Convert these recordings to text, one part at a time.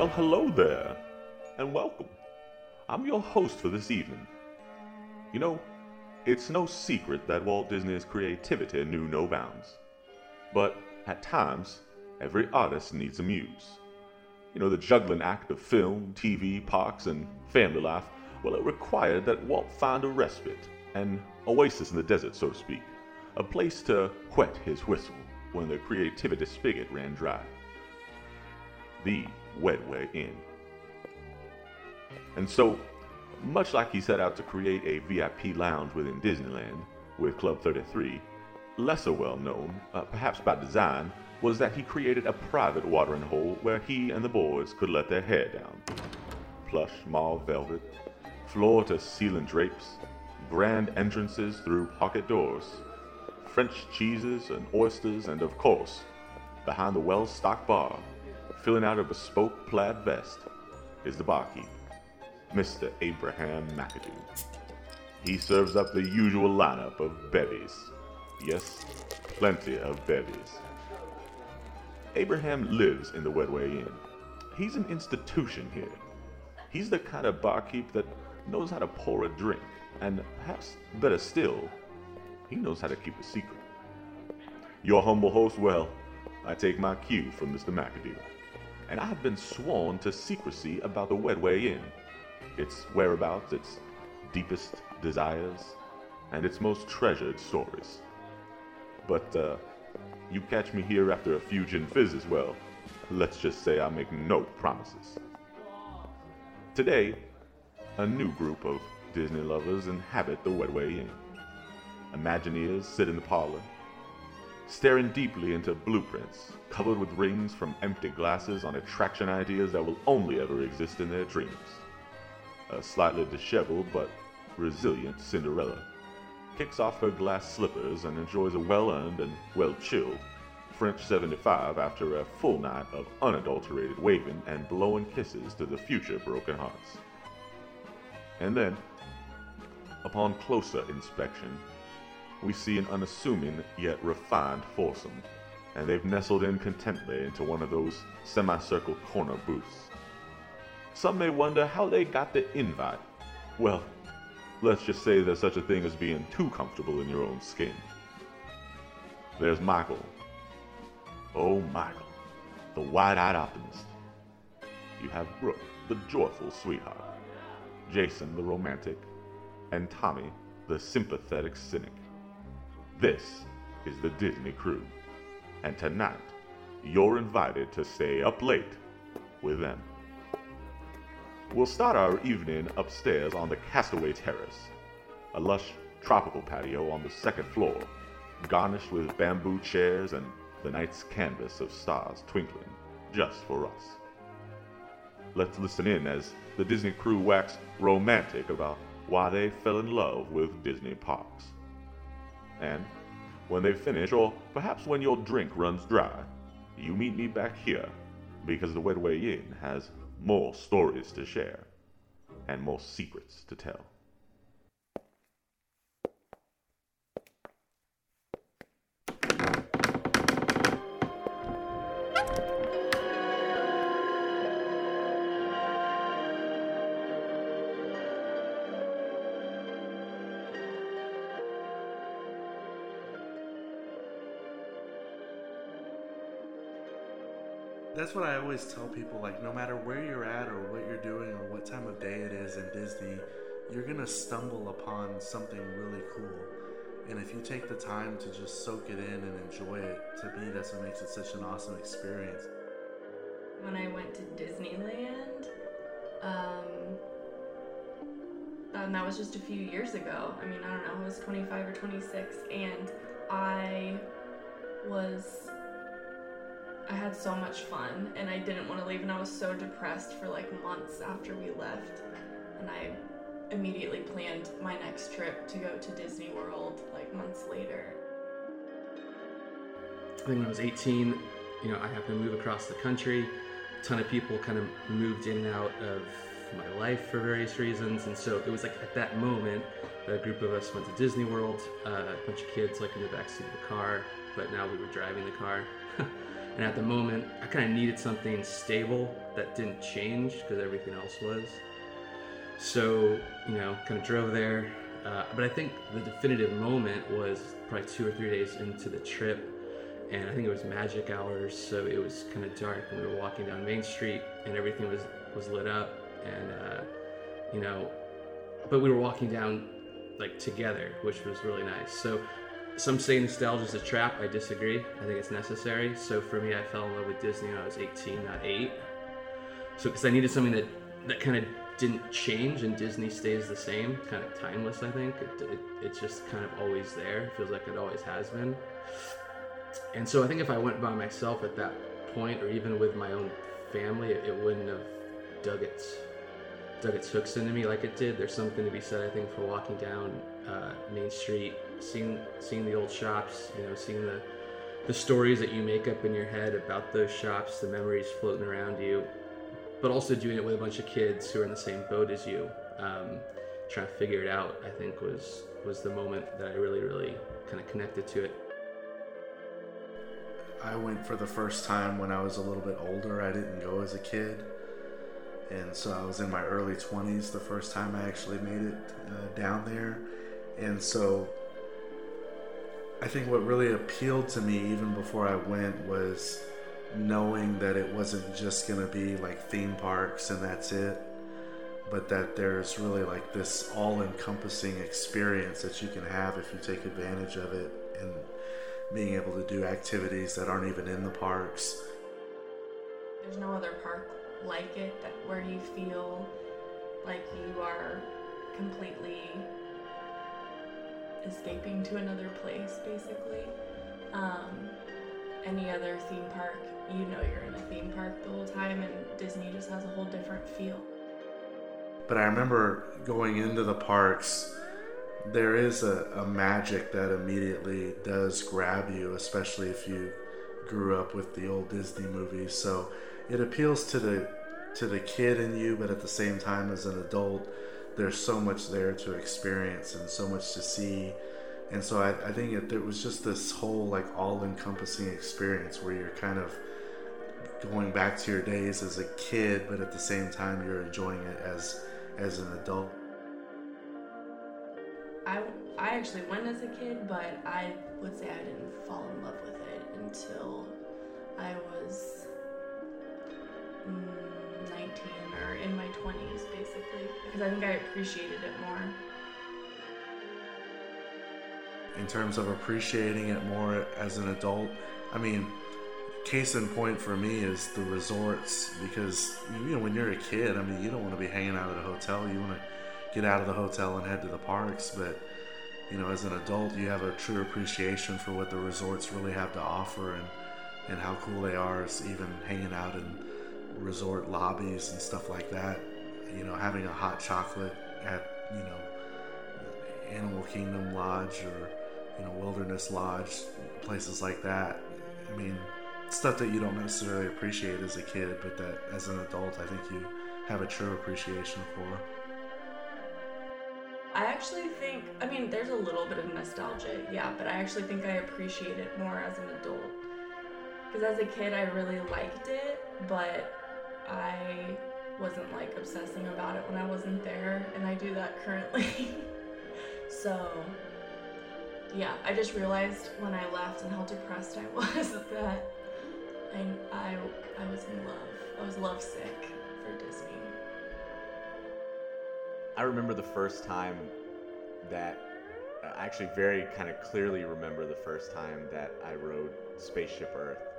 Well, hello there, and welcome. I'm your host for this evening. You know, it's no secret that Walt Disney's creativity knew no bounds. But at times, every artist needs a muse. You know, the juggling act of film, TV, parks, and family life, well, it required that Walt find a respite, an oasis in the desert, so to speak, a place to whet his whistle when the creativity spigot ran dry. The Wedway Inn. And so, much like he set out to create a VIP lounge within Disneyland with Club 33, lesser well known, uh, perhaps by design, was that he created a private watering hole where he and the boys could let their hair down. Plush mauve velvet, floor to ceiling drapes, grand entrances through pocket doors, French cheeses and oysters, and of course, behind the well stocked bar, filling out a bespoke plaid vest, is the barkeep, Mr. Abraham McAdoo. He serves up the usual lineup of bevies. Yes, plenty of bevies. Abraham lives in the Wedway Inn. He's an institution here. He's the kind of barkeep that knows how to pour a drink, and perhaps better still, he knows how to keep a secret. Your humble host, well, I take my cue from Mr. McAdoo, and I have been sworn to secrecy about the Wedway Inn, its whereabouts, its deepest desires, and its most treasured stories. But, uh, you catch me here after a few gin fizzes, well, let's just say I make no promises. Today, a new group of Disney lovers inhabit the Wedway Inn. Imagineers sit in the parlor, staring deeply into blueprints covered with rings from empty glasses on attraction ideas that will only ever exist in their dreams. A slightly disheveled but resilient Cinderella kicks off her glass slippers and enjoys a well earned and well chilled French 75 after a full night of unadulterated waving and blowing kisses to the future broken hearts. And then, upon closer inspection, we see an unassuming yet refined foursome, and they've nestled in contentedly into one of those semicircle corner booths. Some may wonder how they got the invite. Well, let's just say there's such a thing as being too comfortable in your own skin. There's Michael. Oh, Michael, the wide eyed optimist. You have Brooke, the joyful sweetheart, Jason, the romantic, and Tommy, the sympathetic cynic. This is the Disney crew, and tonight you're invited to stay up late with them. We'll start our evening upstairs on the Castaway Terrace, a lush tropical patio on the second floor, garnished with bamboo chairs and the night's canvas of stars twinkling just for us. Let's listen in as the Disney crew wax romantic about why they fell in love with Disney parks. And when they finish, or perhaps when your drink runs dry, you meet me back here because the Wedway Inn has more stories to share and more secrets to tell. That's what I always tell people like no matter where you're at or what you're doing or what time of day it is in Disney, you're to stumble upon something really cool. And if you take the time to just soak it in and enjoy it, to me that's what makes it such an awesome experience. When I went to Disneyland, um, and that was just a few years ago. I mean, I don't know, I was 25 or 26, and I was I had so much fun and I didn't want to leave and I was so depressed for like months after we left and I immediately planned my next trip to go to Disney World like months later. I think when I was 18, you know, I happened to move across the country. A ton of people kind of moved in and out of my life for various reasons, and so it was like at that moment, a group of us went to Disney World. Uh, a bunch of kids like in the backseat of the car, but now we were driving the car. And at the moment, I kind of needed something stable that didn't change because everything else was. So, you know, kind of drove there. Uh, but I think the definitive moment was probably two or three days into the trip. And I think it was magic hours, so it was kind of dark. And we were walking down Main Street, and everything was, was lit up. And, uh, you know, but we were walking down like together, which was really nice. So some say nostalgia is a trap. I disagree. I think it's necessary. So for me, I fell in love with Disney when I was 18, not 8. So because I needed something that that kind of didn't change and Disney stays the same, kind of timeless. I think it, it, it's just kind of always there. It feels like it always has been. And so I think if I went by myself at that point, or even with my own family, it, it wouldn't have dug its dug its hooks into me like it did. There's something to be said, I think, for walking down uh, Main Street, seeing seeing the old shops, you know, seeing the the stories that you make up in your head about those shops, the memories floating around you, but also doing it with a bunch of kids who are in the same boat as you, um, trying to figure it out. I think was was the moment that I really, really kind of connected to it. I went for the first time when I was a little bit older. I didn't go as a kid and so I was in my early 20s the first time I actually made it uh, down there. And so I think what really appealed to me even before I went was knowing that it wasn't just going to be like theme parks and that's it, but that there's really like this all encompassing experience that you can have if you take advantage of it and being able to do activities that aren't even in the parks. There's no other park like it that where you feel like you are completely escaping to another place basically. Um, any other theme park you know you're in a theme park the whole time and disney just has a whole different feel. But i remember going into the parks there is a, a magic that immediately does grab you especially if you grew up with the old disney movies. So it appeals to the to the kid in you, but at the same time, as an adult, there's so much there to experience and so much to see. And so I, I think it, it was just this whole like all-encompassing experience where you're kind of going back to your days as a kid, but at the same time you're enjoying it as as an adult. I, I actually went as a kid, but I would say I didn't fall in love with it until I was. Mm, 19 in my 20s, basically, because I think I appreciated it more. In terms of appreciating it more as an adult, I mean, case in point for me is the resorts because you know when you're a kid, I mean, you don't want to be hanging out at a hotel. You want to get out of the hotel and head to the parks, but you know, as an adult, you have a true appreciation for what the resorts really have to offer and and how cool they are. Even hanging out in resort lobbies and stuff like that. You know, having a hot chocolate at you know Animal Kingdom Lodge or you know Wilderness Lodge, places like that. I mean, stuff that you don't necessarily appreciate as a kid, but that as an adult, I think you have a true appreciation for. I actually think, I mean, there's a little bit of nostalgia, yeah, but I actually think I appreciate it more as an adult. Because as a kid, I really liked it, but I wasn't like obsessing about it when I wasn't there, and I do that currently. so, yeah, I just realized when I left and how depressed I was that I, I, I was in love. I was lovesick for Disney. I remember the first time that uh, I actually very kind of clearly remember the first time that I rode Spaceship Earth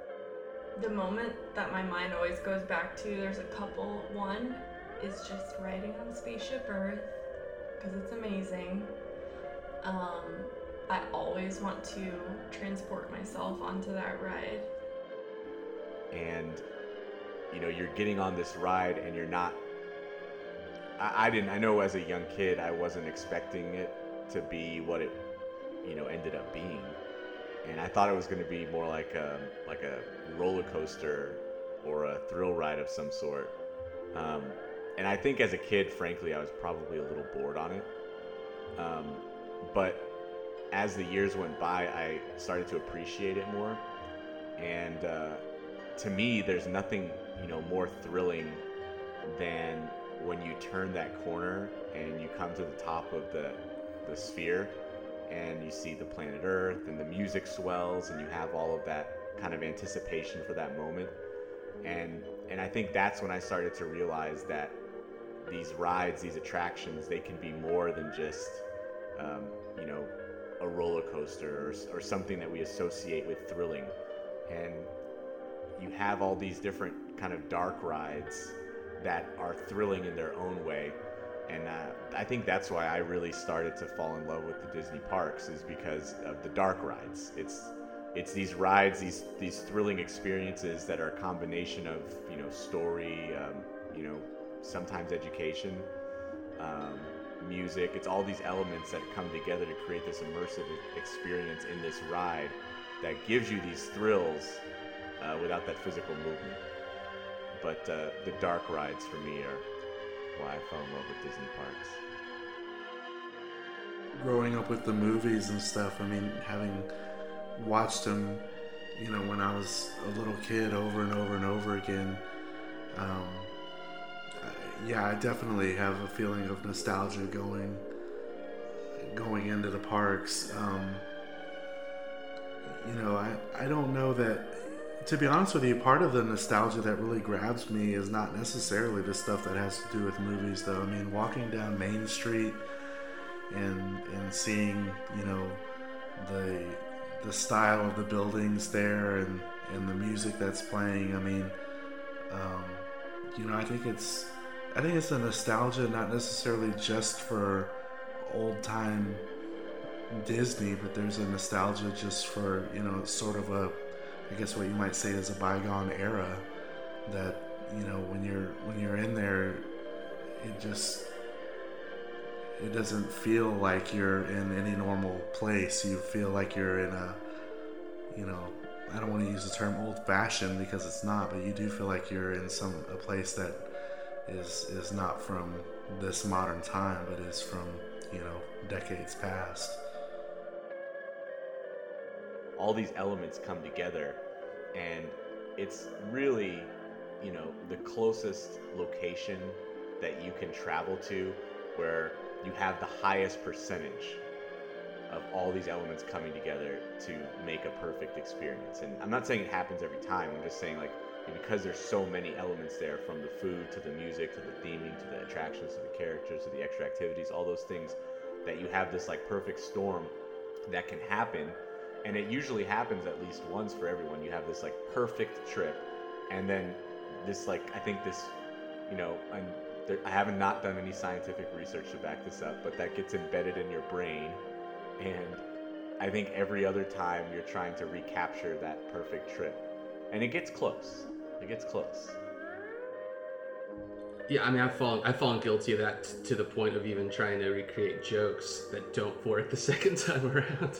the moment that my mind always goes back to, there's a couple. One is just riding on Spaceship Earth because it's amazing. Um, I always want to transport myself onto that ride. And you know, you're getting on this ride and you're not. I, I didn't. I know as a young kid, I wasn't expecting it to be what it, you know, ended up being and I thought it was going to be more like a like a roller coaster or a thrill ride of some sort. Um, and I think as a kid, frankly, I was probably a little bored on it. Um, but as the years went by, I started to appreciate it more. And uh, to me, there's nothing you know more thrilling than when you turn that corner and you come to the top of the the sphere and you see the planet Earth and the music swells and you have all of that kind of anticipation for that moment. And and I think that's when I started to realize that these rides, these attractions, they can be more than just um, you know a roller coaster or, or something that we associate with thrilling. And you have all these different kind of dark rides that are thrilling in their own way and uh, I think that's why I really started to fall in love with the Disney parks is because of the dark rides. It's it's these rides, these these thrilling experiences that are a combination of you know story, um, you know sometimes education, um, music. It's all these elements that come together to create this immersive experience in this ride that gives you these thrills uh, without that physical movement. But uh, the dark rides for me are why I fell in love with Disney parks. Growing up with the movies and stuff, I mean, having watched them, you know, when I was a little kid over and over and over again, um, yeah, I definitely have a feeling of nostalgia going going into the parks. Um, you know, I, I don't know that to be honest with you, part of the nostalgia that really grabs me is not necessarily the stuff that has to do with movies, though. I mean, walking down Main Street and and seeing, you know, the the style of the buildings there and and the music that's playing. I mean, um, you know, I think it's I think it's a nostalgia, not necessarily just for old time Disney, but there's a nostalgia just for you know, sort of a I guess what you might say is a bygone era that you know when you're when you're in there it just it doesn't feel like you're in any normal place. You feel like you're in a you know I don't want to use the term old fashioned because it's not but you do feel like you're in some a place that is is not from this modern time but is from you know decades past all these elements come together and it's really you know the closest location that you can travel to where you have the highest percentage of all these elements coming together to make a perfect experience. And i'm not saying it happens every time i'm just saying like because there's so many elements there from the food to the music to the theming to the attractions to the characters to the extra activities all those things that you have this like perfect storm that can happen and it usually happens at least once for everyone. You have this like perfect trip, and then this like I think this, you know, I'm, there, I haven't not done any scientific research to back this up, but that gets embedded in your brain, and I think every other time you're trying to recapture that perfect trip, and it gets close. It gets close. Yeah, I mean, I've fallen, I've fallen guilty of that t- to the point of even trying to recreate jokes that don't work the second time around.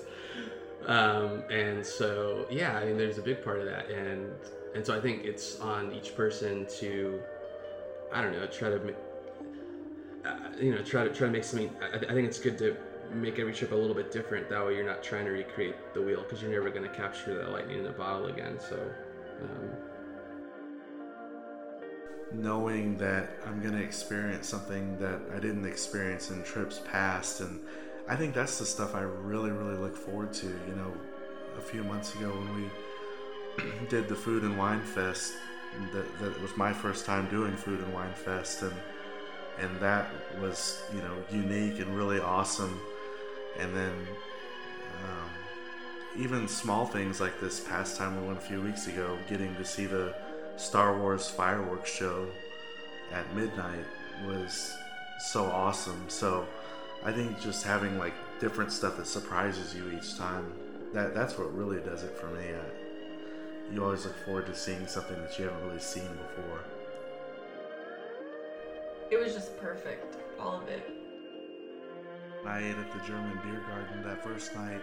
Um, and so, yeah, I mean, there's a big part of that, and and so I think it's on each person to, I don't know, try to, uh, you know, try to try to make something. I, I, think it's good to make every trip a little bit different. That way, you're not trying to recreate the wheel because you're never going to capture that lightning in a bottle again. So. Um, knowing that I'm going to experience something that I didn't experience in trips past and I think that's the stuff I really, really look forward to. You know, a few months ago when we did the Food and Wine Fest, that, that was my first time doing Food and Wine Fest, and and that was you know unique and really awesome. And then um, even small things like this past time we went a few weeks ago, getting to see the Star Wars fireworks show at midnight was so awesome. So I think just having like different stuff that surprises you each time that that's what really does it for me. I, you always look forward to seeing something that you haven't really seen before. It was just perfect, all of it. I ate at the German beer garden that first night,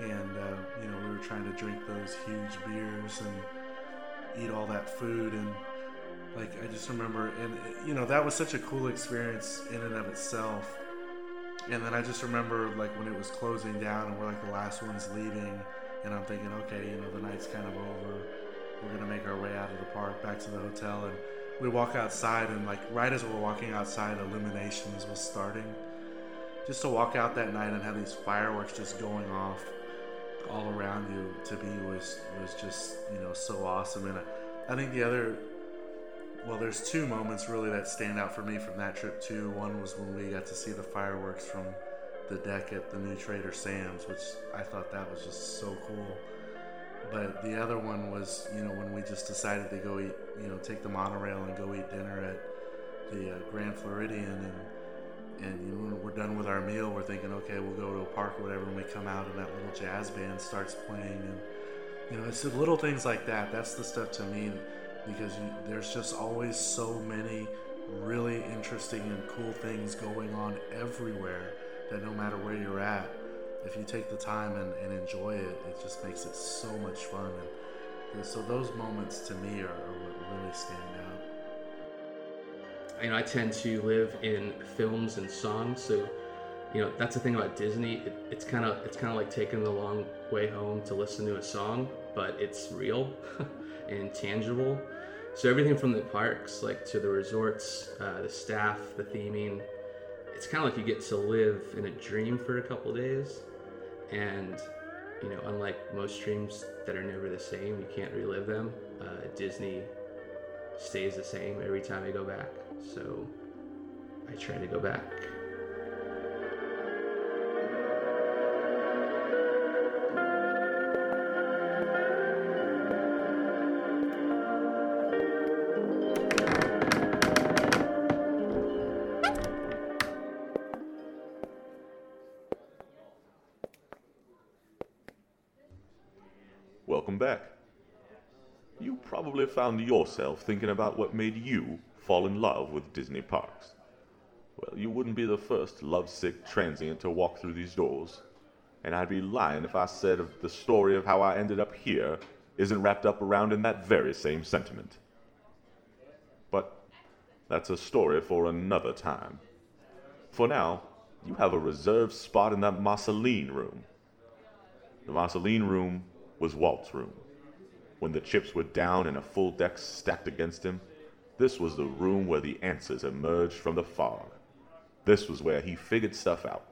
and uh, you know we were trying to drink those huge beers and eat all that food and like I just remember and you know that was such a cool experience in and of itself and then I just remember like when it was closing down and we're like the last ones leaving, and I'm thinking, okay, you know, the night's kind of over, we're gonna make our way out of the park back to the hotel, and we walk outside, and like right as we're walking outside, Illuminations was starting. Just to walk out that night and have these fireworks just going off all around you to be was was just you know so awesome, and I, I think the other well, there's two moments really that stand out for me from that trip too. One was when we got to see the fireworks from the deck at the new Trader Sam's, which I thought that was just so cool. But the other one was, you know, when we just decided to go eat, you know, take the monorail and go eat dinner at the uh, Grand Floridian, and and you know, we're done with our meal, we're thinking, okay, we'll go to a park or whatever, and we come out and that little jazz band starts playing, and you know, it's little things like that. That's the stuff to me because you, there's just always so many really interesting and cool things going on everywhere that no matter where you're at, if you take the time and, and enjoy it, it just makes it so much fun. And, and so those moments to me are, are what really stand out. know, I tend to live in films and songs, so you know that's the thing about Disney. It, it's kind of it's kind of like taking the long way home to listen to a song, but it's real and tangible. So everything from the parks, like to the resorts, uh, the staff, the theming, it's kind of like you get to live in a dream for a couple days, and you know, unlike most dreams that are never the same, you can't relive them. Uh, Disney stays the same every time I go back. So I try to go back. Found yourself thinking about what made you fall in love with Disney parks. Well, you wouldn't be the first lovesick transient to walk through these doors, and I'd be lying if I said the story of how I ended up here isn't wrapped up around in that very same sentiment. But that's a story for another time. For now, you have a reserved spot in that Marceline room. The Marceline room was Walt's room. When the chips were down and a full deck stacked against him, this was the room where the answers emerged from the fog. This was where he figured stuff out.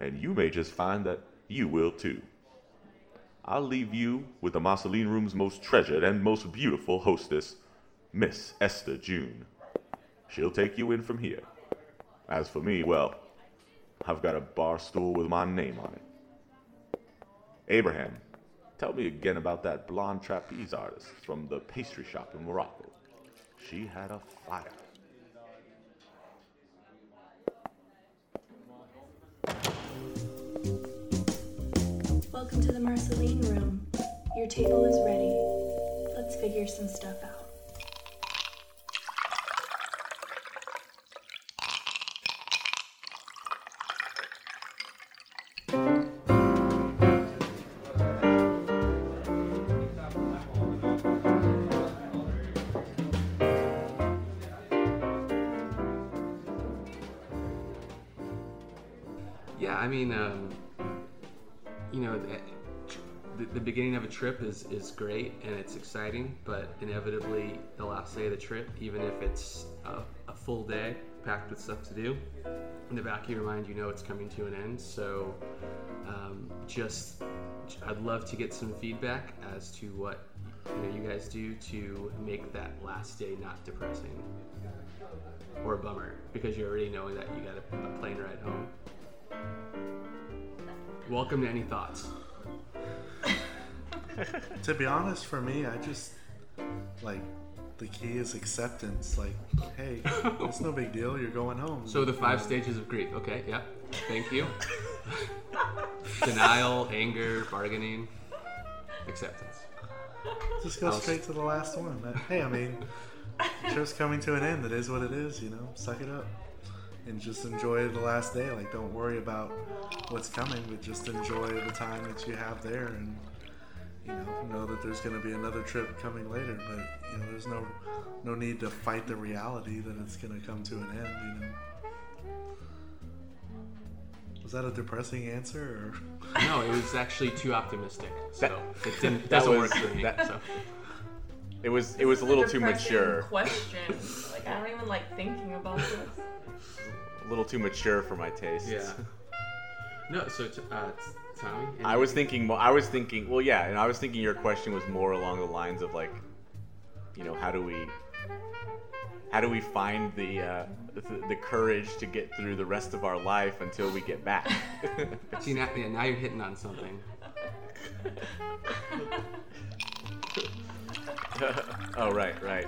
And you may just find that you will too. I'll leave you with the Marceline room's most treasured and most beautiful hostess, Miss Esther June. She'll take you in from here. As for me, well, I've got a bar stool with my name on it. Abraham, tell me again about that blonde trapeze artist from the pastry shop in Morocco. She had a fire. Welcome to the Marceline room. Your table is ready. Let's figure some stuff out. I mean, um, you know, the, the, beginning of a trip is, is great and it's exciting, but inevitably the last day of the trip, even if it's a, a full day packed with stuff to do, in the back of your mind, you know it's coming to an end. So, um, just I'd love to get some feedback as to what you know you guys do to make that last day not depressing or a bummer because you're already knowing that you got a, a plane ride. Welcome to any thoughts. To be honest, for me, I just like the key is acceptance. Like, hey, it's no big deal. You're going home. So the five stages of grief. Okay, yeah. Thank you. Denial, anger, bargaining, acceptance. Just go I'll- straight to the last one. Hey, I mean, the trip's coming to an end. It is what it is, you know. Suck it up. And just enjoy the last day. Like, don't worry about what's coming, but just enjoy the time that you have there and, you know, know that there's going to be another trip coming later. But, you know, there's no no need to fight the reality that it's going to come to an end, you know. Was that a depressing answer? Or? No, it was actually too optimistic. So That- it didn't that doesn't was- work for me. that- so It was it was a little too mature, Question. like I don't even like thinking about this. A little too mature for my taste. Yeah. No, so t- uh, Tommy. I was thinking. mo- I was thinking. Well, yeah, and I was thinking your question was more along the lines of like, you know, how do we, how do we find the uh, the, the courage to get through the rest of our life until we get back? See now, yeah, now you're hitting on something. oh, right, right.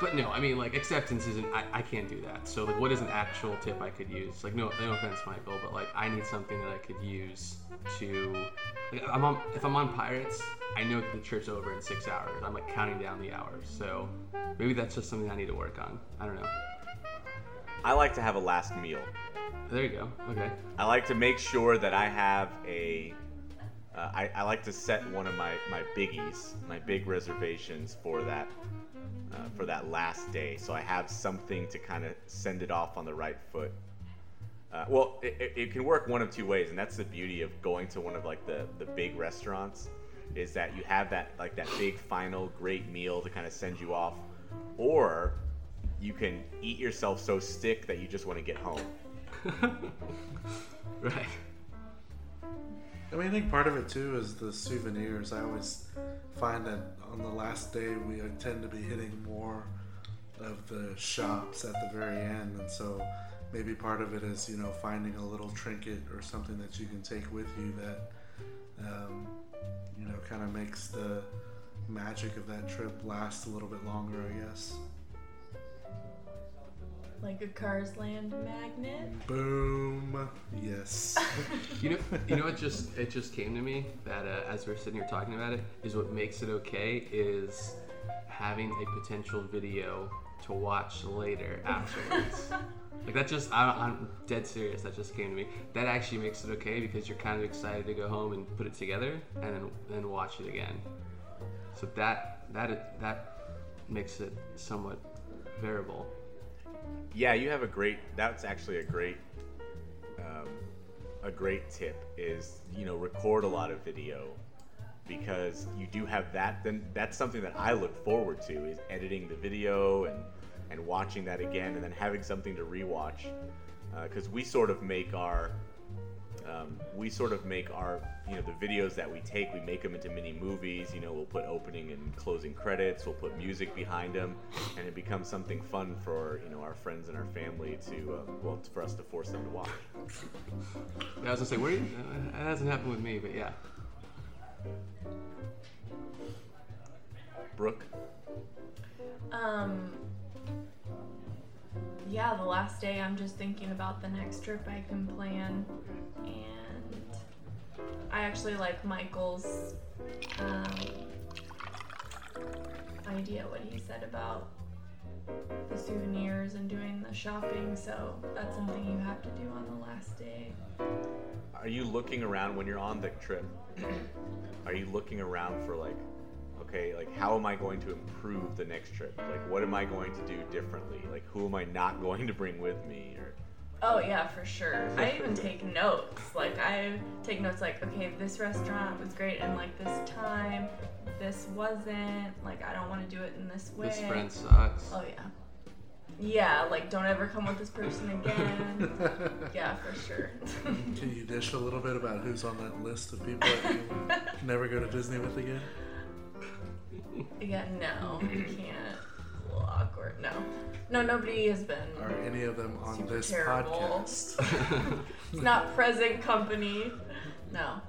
But no, I mean like acceptance isn't. I, I can't do that. So like, what is an actual tip I could use? Like, no, no offense, Michael, but like, I need something that I could use to. Like, I'm on. If I'm on Pirates, I know that the trip's over in six hours. I'm like counting down the hours. So maybe that's just something I need to work on. I don't know. I like to have a last meal. There you go. Okay. I like to make sure that I have a. Uh, I, I like to set one of my, my biggies, my big reservations for that uh, for that last day, so I have something to kind of send it off on the right foot. Uh, well, it, it, can work one of two ways, and that's the beauty of going to one of like the, the big restaurants, is that you have that like that big final great meal to kind of send you off, or you can eat yourself so sick that you just want to get home. Right. I mean, I think part of it too is the souvenirs. I always find that on the last day we tend to be hitting more of the shops at the very end, and so maybe part of it is you know finding a little trinket or something that you can take with you that um, you know kind of makes the magic of that trip last a little bit longer, I guess. Like a Cars Land magnet. Boom. Yes. You know, you know what just it just came to me that uh, as we're sitting here talking about it is what makes it okay is having a potential video to watch later afterwards. like that just I, I'm dead serious. That just came to me. That actually makes it okay because you're kind of excited to go home and put it together and then then watch it again. So that that that makes it somewhat variable. Yeah, you have a great. That's actually a great, um, a great tip is you know record a lot of video because you do have that. Then that's something that I look forward to is editing the video and and watching that again and then having something to rewatch because we sort of make our um, we sort of make our you know the videos that we take we make them into mini movies you know we'll put opening and closing credits we'll put music behind them and it becomes something fun for you know our friends and our family to uh, well for us to force them to watch Yeah, I was gonna say, where you, uh, that hasn't happened with me, but yeah. brooke Um. Yeah, the last day I'm just thinking about the next trip I can plan, and I actually like Michael's um, idea what he said about the souvenirs and doing the shopping. So that's something you have to do on the last day. are you looking around when you're on the trip are you looking around for like okay like how am i going to improve the next trip like what am i going to do differently like who am i not going to bring with me or Oh yeah, for sure. I even take notes. Like I take notes like, okay, this restaurant was great and like this time, this wasn't. Like I don't want to do it in this way. This friend sucks. Oh yeah. Yeah, like don't ever come with this person again. yeah, for sure. Can you dish a little bit about who's on that list of people that you never go to Disney with again? Yeah, no, you can't. A little awkward. No, no, nobody has been. Are any of them on Super this terrible. podcast? It's not present company. No,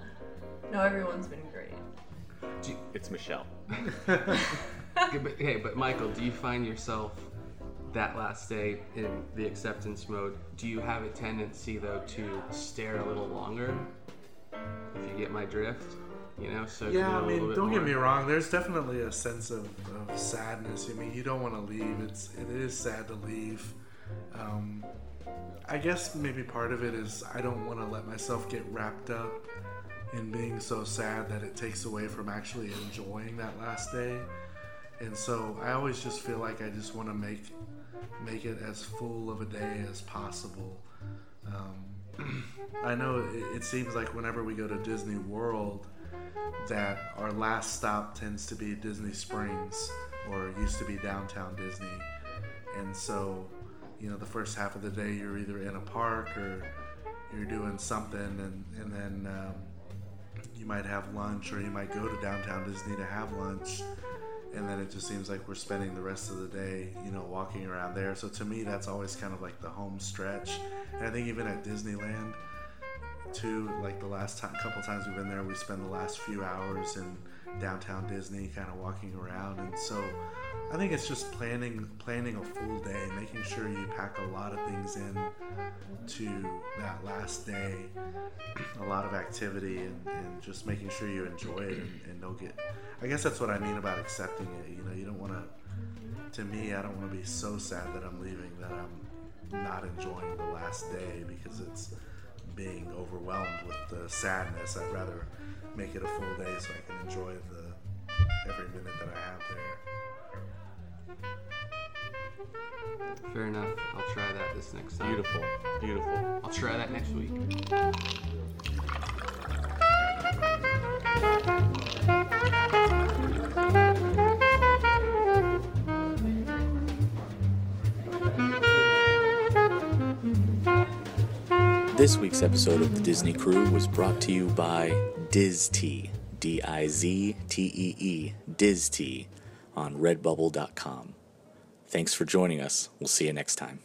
no, everyone's been great. it's michelle Okay, but, hey, but Michael, do you find yourself that last day in the acceptance mode? Do you have a tendency though to stare a little longer? If you get my drift, you know, so Yeah, I mean, don't get me wrong. There's definitely a sense of, of sadness. I mean, you don't want to leave. It's it is sad to leave. Um, I guess maybe part of it is I don't want to let myself get wrapped up in being so sad that it takes away from actually enjoying that last day. And so I always just feel like I just want to make make it as full of a day as possible. Um, I know it, it seems like whenever we go to Disney World, that our last stop tends to be Disney Springs or used to be downtown Disney. And so, you know, the first half of the day you're either in a park or you're doing something, and, and then um, you might have lunch or you might go to downtown Disney to have lunch. And then it just seems like we're spending the rest of the day, you know, walking around there. So to me, that's always kind of like the home stretch. And I think even at Disneyland, too, like the last time, couple times we've been there, we spend the last few hours in downtown Disney, kind of walking around. And so I think it's just planning planning a full day, making sure you pack a lot of things in to that last day, a lot of activity, and, and just making sure you enjoy it and, and don't get. I guess that's what I mean about accepting it. You know, you don't want to. To me, I don't want to be so sad that I'm leaving that I'm not enjoying the last day because it's being overwhelmed with the sadness. I'd rather make it a full day so I can enjoy the every minute that I have there. Fair enough. I'll try that this next time. Beautiful, beautiful. I'll try that next week. This week's episode of the Disney Crew was brought to you by DizTee, D I Z T E E, DizTee, on redbubble.com. Thanks for joining us. We'll see you next time.